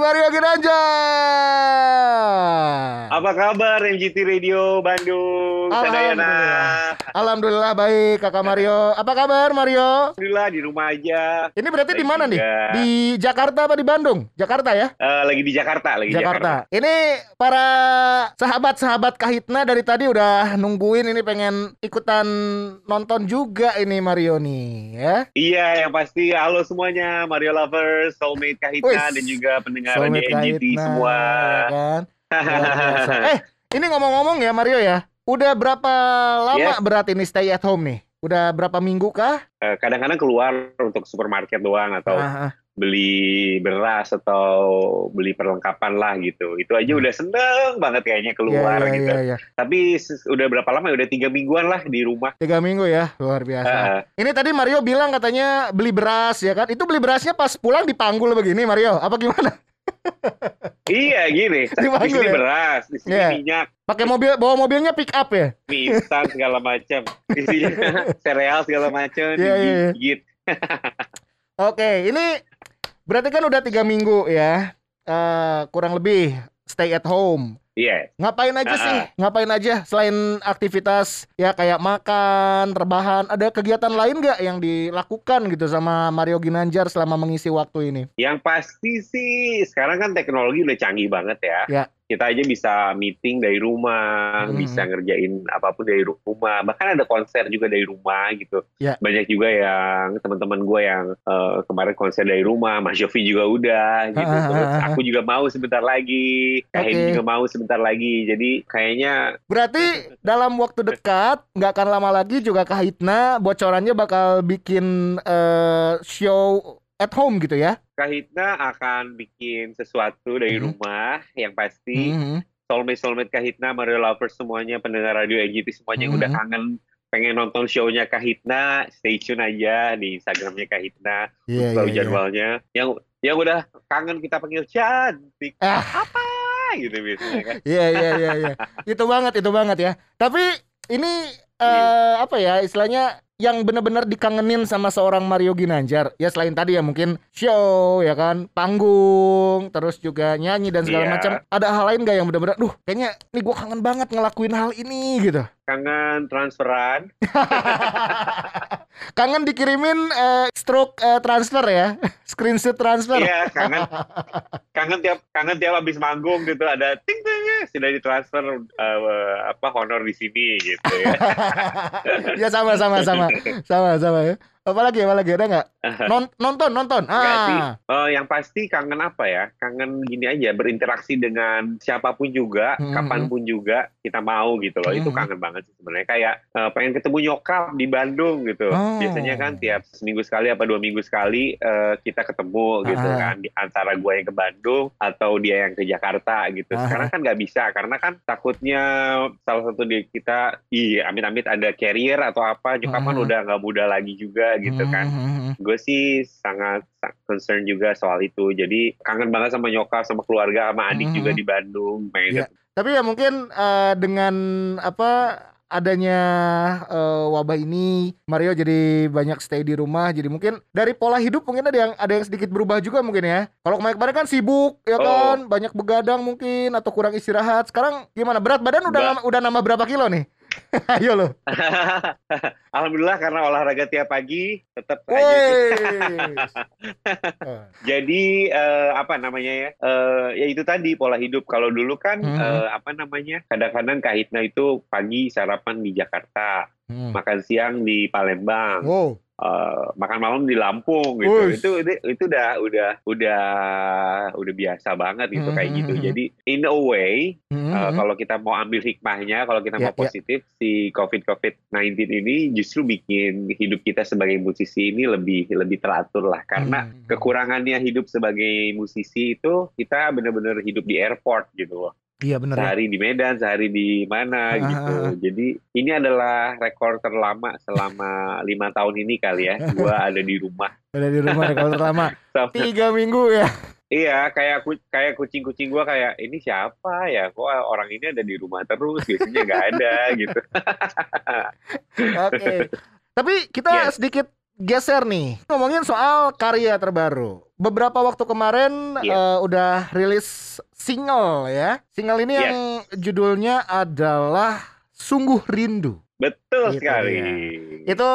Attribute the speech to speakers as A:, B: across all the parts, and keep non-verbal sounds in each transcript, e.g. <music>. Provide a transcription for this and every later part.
A: Mario Ginanjar.
B: Apa kabar MGT Radio Bandung, Sadayana?
A: Alhamdulillah. Alhamdulillah baik Kakak Mario. Apa kabar Mario?
B: Alhamdulillah di rumah aja.
A: Ini berarti di mana nih? Di Jakarta apa di Bandung? Jakarta ya?
B: Eh, lagi di Jakarta, lagi Jakarta.
A: Jakarta. Ini para sahabat-sahabat Kahitna dari tadi udah nungguin ini pengen ikutan nonton juga ini Mario nih ya.
B: Iya, yang pasti halo semuanya, Mario lovers, soulmate Kahitna
A: Wis.
B: dan juga pendengar
A: Soulmate Kahitna,
B: semua.
A: ya kan? <laughs> Eh, ini ngomong-ngomong ya Mario ya. Udah berapa lama
B: Yes.
A: berat ini stay at home nih? Udah berapa minggu kah?
B: Eh, Kadang-kadang keluar untuk supermarket doang atau
A: Ah, ah.
B: beli beras atau beli perlengkapan lah gitu. Itu aja udah seneng banget kayaknya keluar
A: Iya, iya,
B: gitu.
A: iya, iya.
B: Tapi udah berapa lama? ya? Udah tiga mingguan lah di rumah.
A: Tiga minggu ya, luar biasa.
B: Eh,
A: Ini tadi Mario bilang katanya beli beras ya kan? Itu beli berasnya pas pulang dipanggul begini Mario? Apa gimana?
B: Iya gini, di sini
A: ya?
B: beras, di sini
A: Iya.
B: minyak,
A: Pakai mobil, bawa mobilnya pick up ya?
B: instan segala macam, isinya <laughs> sereal segala macam,
A: Iya, iya, iya.
B: digigit. <laughs>
A: Oke, ini berarti kan udah tiga minggu ya, Eh kurang lebih stay at home.
B: Iya.
A: Ngapain aja
B: Ah,
A: sih? Ngapain aja selain aktivitas ya kayak makan, rebahan, ada kegiatan lain nggak yang dilakukan gitu sama Mario Ginanjar selama mengisi waktu ini?
B: Yang pasti sih sekarang kan teknologi udah canggih banget ya.
A: Ya.
B: Kita aja bisa meeting dari rumah,
A: Hmm.
B: bisa ngerjain apa pun dari rumah. Bahkan ada konser juga dari rumah gitu.
A: Ya.
B: Banyak juga yang teman-teman gue yang eh, kemarin konser dari rumah, Mas Yofi juga udah gitu.
A: Ah, ah,
B: Terus
A: ah, ah.
B: aku juga mau sebentar lagi, Kak juga mau sebentar lagi. Jadi kayaknya
A: Berarti dalam waktu dekat nggak akan lama lagi juga Kahitna bocorannya bakal bikin eh, show at home gitu ya?
B: Kahitna akan bikin sesuatu dari
A: Mhm.
B: rumah yang pasti.
A: Mhm.
B: soulmate soulmate Kahitna, Mario lovers semuanya, pendengar radio EGT semuanya yang udah
A: Mhm.
B: kangen pengen nonton show-nya Kahitna, stay tune aja di Instagramnya Kahitna,
A: Iya,
B: tahu
A: iya, iya.
B: jadwalnya. Yang yang udah kangen kita panggil cantik,
A: Ah.
B: apa gitu biasanya kan.
A: Iya iya iya iya. itu banget itu banget ya. Tapi ini eh, apa ya istilahnya yang benar-benar dikangenin sama seorang Mario Ginanjar. Ya selain tadi ya mungkin show ya kan, panggung, terus juga nyanyi dan segala
B: Iya.
A: macam. Ada hal lain gak yang benar-benar duh kayaknya nih gua kangen banget ngelakuin hal ini gitu.
B: Kangen transferan, <laughs>
A: kangen dikirimin eh, stroke eh, transfer ya. <laughs> Screenshot transfer.
B: iya kangen kangen tiap kangen tiap habis manggung gitu ada ting ting sudah ditransfer eh, apa honor di sini gitu ya. <laughs>
A: ya sama sama sama sama sama ya. Apalagi apalagi ada nggak? <laughs> Non- nonton nonton. Ah.
B: Eh, yang pasti kangen apa ya? Kangen gini aja, berinteraksi dengan siapa pun juga,
A: Hmm.
B: kapan pun juga kita mau gitu loh. Itu
A: Hmm.
B: kangen banget sih sebenarnya. Kayak eh, pengen ketemu nyokap di Bandung gitu.
A: Oh.
B: Biasanya kan tiap seminggu sekali apa dua minggu sekali eh, kita ketemu gitu
A: Ah.
B: kan. Di antara gue yang ke Bandung atau dia yang ke Jakarta gitu.
A: Ah.
B: Sekarang kan nggak bisa karena kan takutnya salah satu di kita, iya amit-amit ada carrier atau apa. Nyokap kan
A: Hmm.
B: udah nggak muda lagi juga gitu kan
A: Hmm.
B: gue sih sangat concern juga soal itu jadi kangen banget sama nyokap sama keluarga sama adik
A: Mhm.
B: juga di Bandung pengen
A: Iya. Tapi ya mungkin eh, dengan apa adanya eh, wabah ini Mario jadi banyak stay di rumah jadi mungkin dari pola hidup mungkin ada yang ada yang sedikit berubah juga mungkin ya kalau kemarin-kemarin kan sibuk ya
B: Oh.
A: kan banyak begadang mungkin atau kurang istirahat sekarang gimana berat badan udah udah nambah berapa kilo nih <laughs> ayo lo <laughs>
B: Alhamdulillah karena olahraga tiap pagi tetap aja.
A: Eh, <laughs>
B: jadi eh, apa namanya ya Eh, ya itu tadi pola hidup kalau dulu kan
A: Mhm.
B: eh, apa namanya kadang-kadang kahitna itu pagi sarapan di Jakarta
A: hmm.
B: makan siang di Palembang
A: Wow.
B: Eh, makan malam di Lampung gitu.
A: Wush.
B: Itu, itu itu udah udah udah udah biasa banget gitu kayak gitu.
A: Mhm.
B: Jadi in a way
A: Hmm,
B: eh,
A: hmm.
B: kalau kita mau ambil hikmahnya, kalau kita
A: Ya,
B: mau positif si COVID COVID 19 ini justru bikin hidup kita sebagai musisi ini lebih lebih teratur lah karena
A: Hmm.
B: kekurangannya hidup sebagai musisi itu kita benar-benar hidup di airport gitu loh.
A: Iya bener ya.
B: Sehari di Medan, sehari di mana
A: Ah,
B: gitu.
A: ah, ah.
B: Jadi ini adalah rekor terlama selama <laughs> lima tahun ini kali ya. Gua ada di rumah.
A: Udah di rumah kalau terlama <laughs> tiga minggu ya.
B: Iya, kayak ku- kayak kucing-kucing gua kayak ini siapa ya? Kok orang ini ada di rumah terus? Biasanya nggak ada <laughs> gitu.
A: Oke. Tapi kita
B: Yes.
A: sedikit geser nih. Ngomongin soal karya terbaru. Beberapa waktu kemarin
B: Iya.
A: eh, udah rilis single ya. Single ini
B: Yes.
A: yang judulnya adalah Sungguh Rindu.
B: Betul
A: Itu
B: sekali.
A: Itu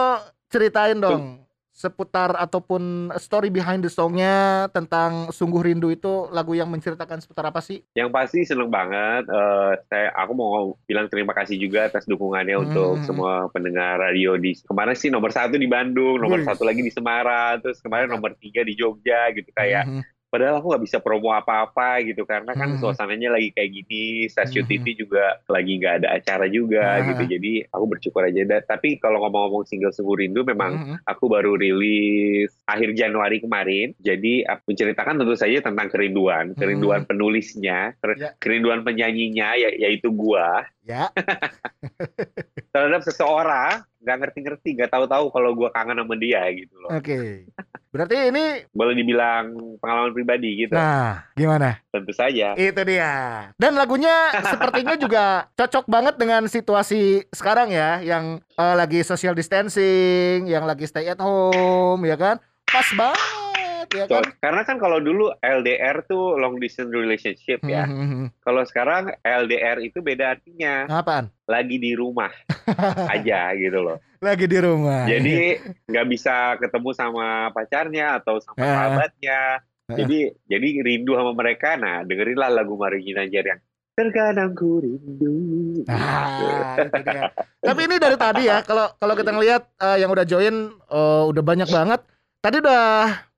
A: ceritain dong seputar ataupun story behind the songnya tentang Sungguh Rindu itu lagu yang menceritakan seputar apa sih?
B: Yang pasti seneng banget. Eh, saya, aku mau bilang terima kasih juga atas dukungannya
A: Hmm.
B: untuk semua pendengar radio di kemarin sih nomor satu di Bandung, nomor
A: Wih.
B: satu lagi di Semarang, terus kemarin nomor tiga di Jogja gitu kayak.
A: Mhm.
B: Padahal aku nggak bisa promo apa-apa gitu karena kan
A: Mhm.
B: suasananya lagi kayak gini, stasiun
A: Mhm.
B: TV juga lagi nggak ada acara juga
A: Ah.
B: gitu. Jadi aku bersyukur aja. Da- Tapi kalau ngomong-ngomong single Sungguh Rindu memang
A: Mhm.
B: aku baru rilis akhir Januari kemarin. Jadi aku menceritakan tentu saja tentang kerinduan, kerinduan penulisnya, ker-
A: Ya.
B: kerinduan penyanyinya ya- yaitu gua
A: Ya, <laughs>
B: terhadap seseorang nggak ngerti-ngerti, nggak tahu-tahu kalau gua kangen sama dia gitu loh.
A: oke. Berarti ini
B: Boleh dibilang pengalaman pribadi gitu.
A: nah, gimana?
B: Tentu saja.
A: Itu dia. Dan lagunya sepertinya juga <laughs> cocok banget dengan situasi sekarang ya, yang eh, lagi social distancing, yang lagi stay at home, ya kan? Pas banget, ya kan?
B: karena kan kalau dulu LDR tuh long distance relationship ya.
A: Mhm.
B: Kalau sekarang LDR itu beda artinya,
A: Apaan?
B: lagi di rumah <laughs> aja gitu loh.
A: Lagi di rumah.
B: Jadi <laughs> nggak bisa ketemu sama pacarnya atau sama
A: Ah.
B: sahabatnya.
A: Ah.
B: Jadi jadi rindu sama mereka. Nah, dengerinlah lagu Mario Ginanjar yang terkadang ku rindu.
A: Ah, itu dia. Tapi ini dari tadi ya, kalau kalau kita ngelihat eh, yang udah join eh, udah banyak banget. Tadi udah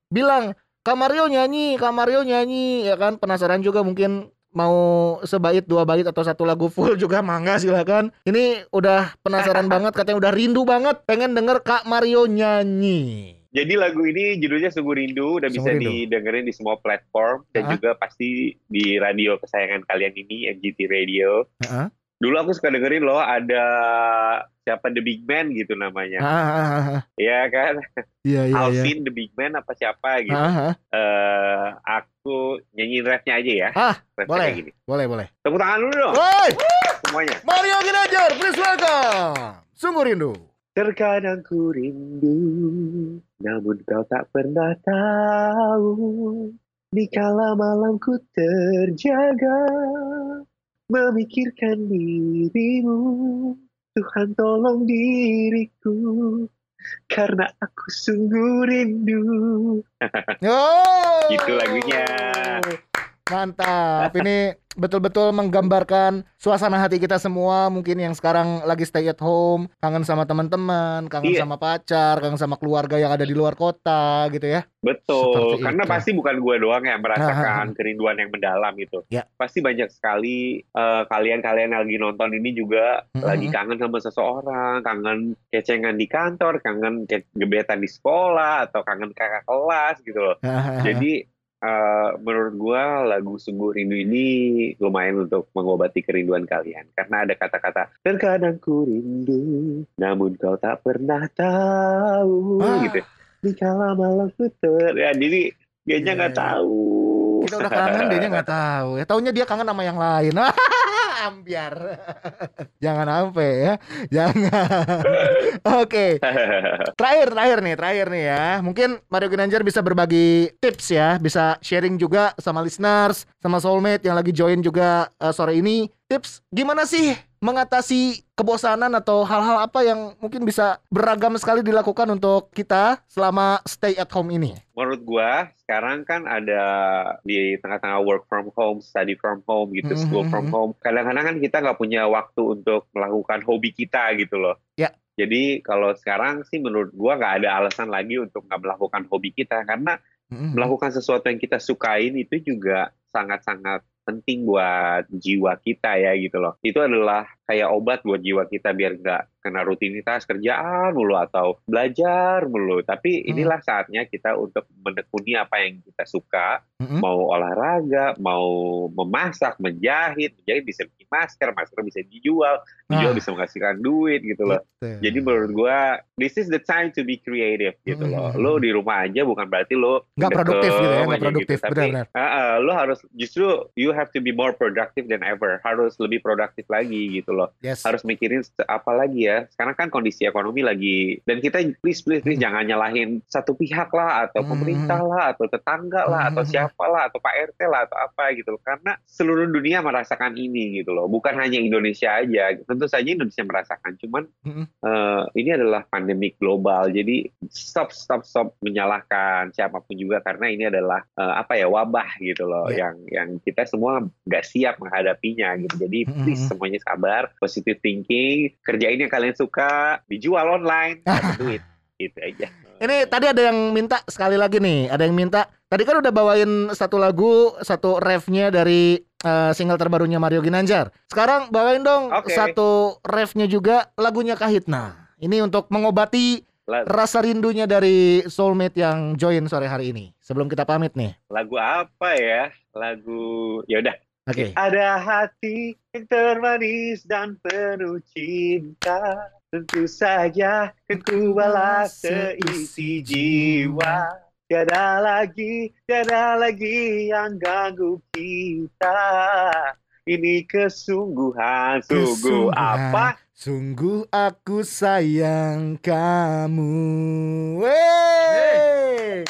A: bilang Kak Mario nyanyi, Kak Mario nyanyi, ya kan? Penasaran juga mungkin mau sebait dua bait atau satu lagu full <laughs> juga mangga silakan. Ini udah penasaran <laughs> banget, katanya udah rindu banget, pengen denger Kak Mario nyanyi.
B: Jadi lagu ini judulnya Sungguh Rindu, udah bisa
A: Rindu.
B: didengerin di semua platform dan
A: Ah.
B: juga pasti di radio kesayangan kalian ini MGT Radio.
A: Heeh.
B: Dulu aku suka dengerin loh ada siapa The Big Man gitu namanya.
A: Ah, ah.
B: Iya kan?
A: Iya, iya, iya.
B: Alvin The Big Man apa siapa gitu.
A: Ah, ah.
B: eh aku nyanyiin rapnya aja ya.
A: Ah,
B: Rapnya
A: boleh.
B: gini.
A: Boleh, boleh.
B: Tepuk tangan dulu dong
A: Woi,
B: semuanya.
A: Mario Ginanjar, please welcome. Sungguh rindu.
B: Terkadang ku rindu, namun kau tak pernah tahu. Dikala malamku terjaga, memikirkan dirimu. Tuhan tolong diriku, karena aku sungguh rindu. <laughs>
A: Oh.
B: Gitu lagunya.
A: Mantap. Ini betul-betul menggambarkan suasana hati kita semua mungkin yang sekarang lagi stay at home, kangen sama teman-teman, kangen
B: Iya.
A: sama pacar, kangen sama keluarga yang ada di luar kota gitu ya.
B: Betul,
A: Seperti
B: karena
A: itu.
B: pasti bukan gue doang yang merasakan kerinduan yang mendalam itu.
A: Ya.
B: Pasti banyak sekali eh, kalian-kalian yang lagi nonton ini juga
A: Mhm.
B: lagi kangen sama seseorang, kangen kecengan di kantor, kangen ke- gebetan di sekolah, atau kangen kakak kelas gitu loh. Jadi eh, menurut gue lagu Sungguh Rindu ini lumayan untuk mengobati kerinduan kalian. Karena ada kata-kata, terkadang ku rindu, namun kau tak pernah tahu.
A: Ah.
B: Gitu. Dikala malam ku ter... Ya, jadi dianya
A: Iya,
B: nggak
A: iya.
B: tahu.
A: kita udah kangen, dia nggak tahu. Ya taunya dia kangen sama yang lain. <laughs> Ambiar. <laughs> Jangan sampai ya. Jangan. <laughs> Oke. Terakhir, terakhir nih, terakhir nih ya. Mungkin Mario Ginanjar bisa berbagi tips ya, bisa sharing juga sama listeners, sama soulmate yang lagi join juga eh, sore ini. Tips gimana sih mengatasi kebosanan atau hal-hal apa yang mungkin bisa beragam sekali dilakukan untuk kita selama stay at home ini?
B: menurut gua sekarang kan ada di tengah-tengah work from home, study from home gitu,
A: Mhm,
B: school from
A: mhm.
B: home. Kadang-kadang kan kita nggak punya waktu untuk melakukan hobi kita gitu loh.
A: Ya.
B: Jadi kalau sekarang sih menurut gua nggak ada alasan lagi untuk nggak melakukan hobi kita karena
A: Mhm.
B: melakukan sesuatu yang kita sukain itu juga sangat-sangat penting buat jiwa kita ya gitu loh. Itu adalah kayak obat buat jiwa kita biar nggak kena rutinitas kerjaan mulu atau belajar mulu. Tapi
A: Hmm.
B: inilah saatnya kita untuk menekuni apa yang kita suka,
A: Mhm.
B: mau olahraga, mau memasak, menjahit, menjahit bisa bikin masker, masker bisa dijual, dijual
A: Ah.
B: bisa menghasilkan duit gitu loh.
A: Gitu.
B: Jadi menurut gua this is the time to be creative gitu loh.
A: Mhm.
B: Lo di rumah aja bukan berarti lo
A: Nggak produktif gitu ya, nggak
B: aja
A: produktif,
B: Tapi
A: benar-benar.
B: ah, ah, lo harus justru you have to be more productive than ever. Harus lebih produktif lagi gitu loh. Yes. Harus mikirin apa lagi ya. Sekarang kan kondisi ekonomi lagi dan kita please please please hmm. jangan nyalahin satu pihak lah atau hmm. pemerintah lah atau tetangga lah atau hmm. siapa lah atau Pak RT lah atau apa gitu loh. Karena seluruh dunia merasakan ini gitu loh. Bukan hanya Indonesia aja. Tentu saja Indonesia merasakan. Cuman hmm. uh, ini adalah pandemik global. Jadi stop stop stop menyalahkan siapa pun juga karena ini adalah uh, apa ya wabah gitu loh yeah. yang yang kita semua nggak siap menghadapinya gitu. Jadi mm-hmm. please semuanya sabar, positive thinking, kerjain yang kalian suka, dijual online, <laughs> dapat duit. Gitu aja.
A: Ini tadi ada yang minta sekali lagi nih, ada yang minta. Tadi kan udah bawain satu lagu, satu refnya dari uh, single terbarunya Mario Ginanjar. Sekarang bawain dong okay. satu refnya juga lagunya Kahitna. Ini untuk mengobati Lagu. rasa rindunya dari soulmate yang join sore hari ini. Sebelum kita pamit nih.
B: Lagu apa ya? Lagu ya udah
A: Oke. Okay.
B: Ada hati yang termanis dan penuh cinta. Tentu saja ku balas seisi jiwa. Tiada lagi, tiada lagi yang ganggu kita. Ini kesungguhan, sungguh apa?
A: Sungguh aku sayang kamu. Wey.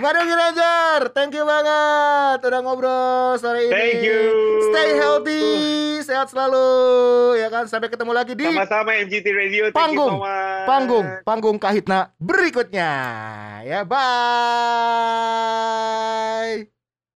A: Mario Ginanjar, thank you banget udah ngobrol sore ini.
B: Thank you.
A: Stay healthy, sehat selalu ya kan. Sampai ketemu lagi di
B: sama-sama MGT Radio.
A: Thank panggung, so panggung, panggung Kahitna berikutnya. Ya bye.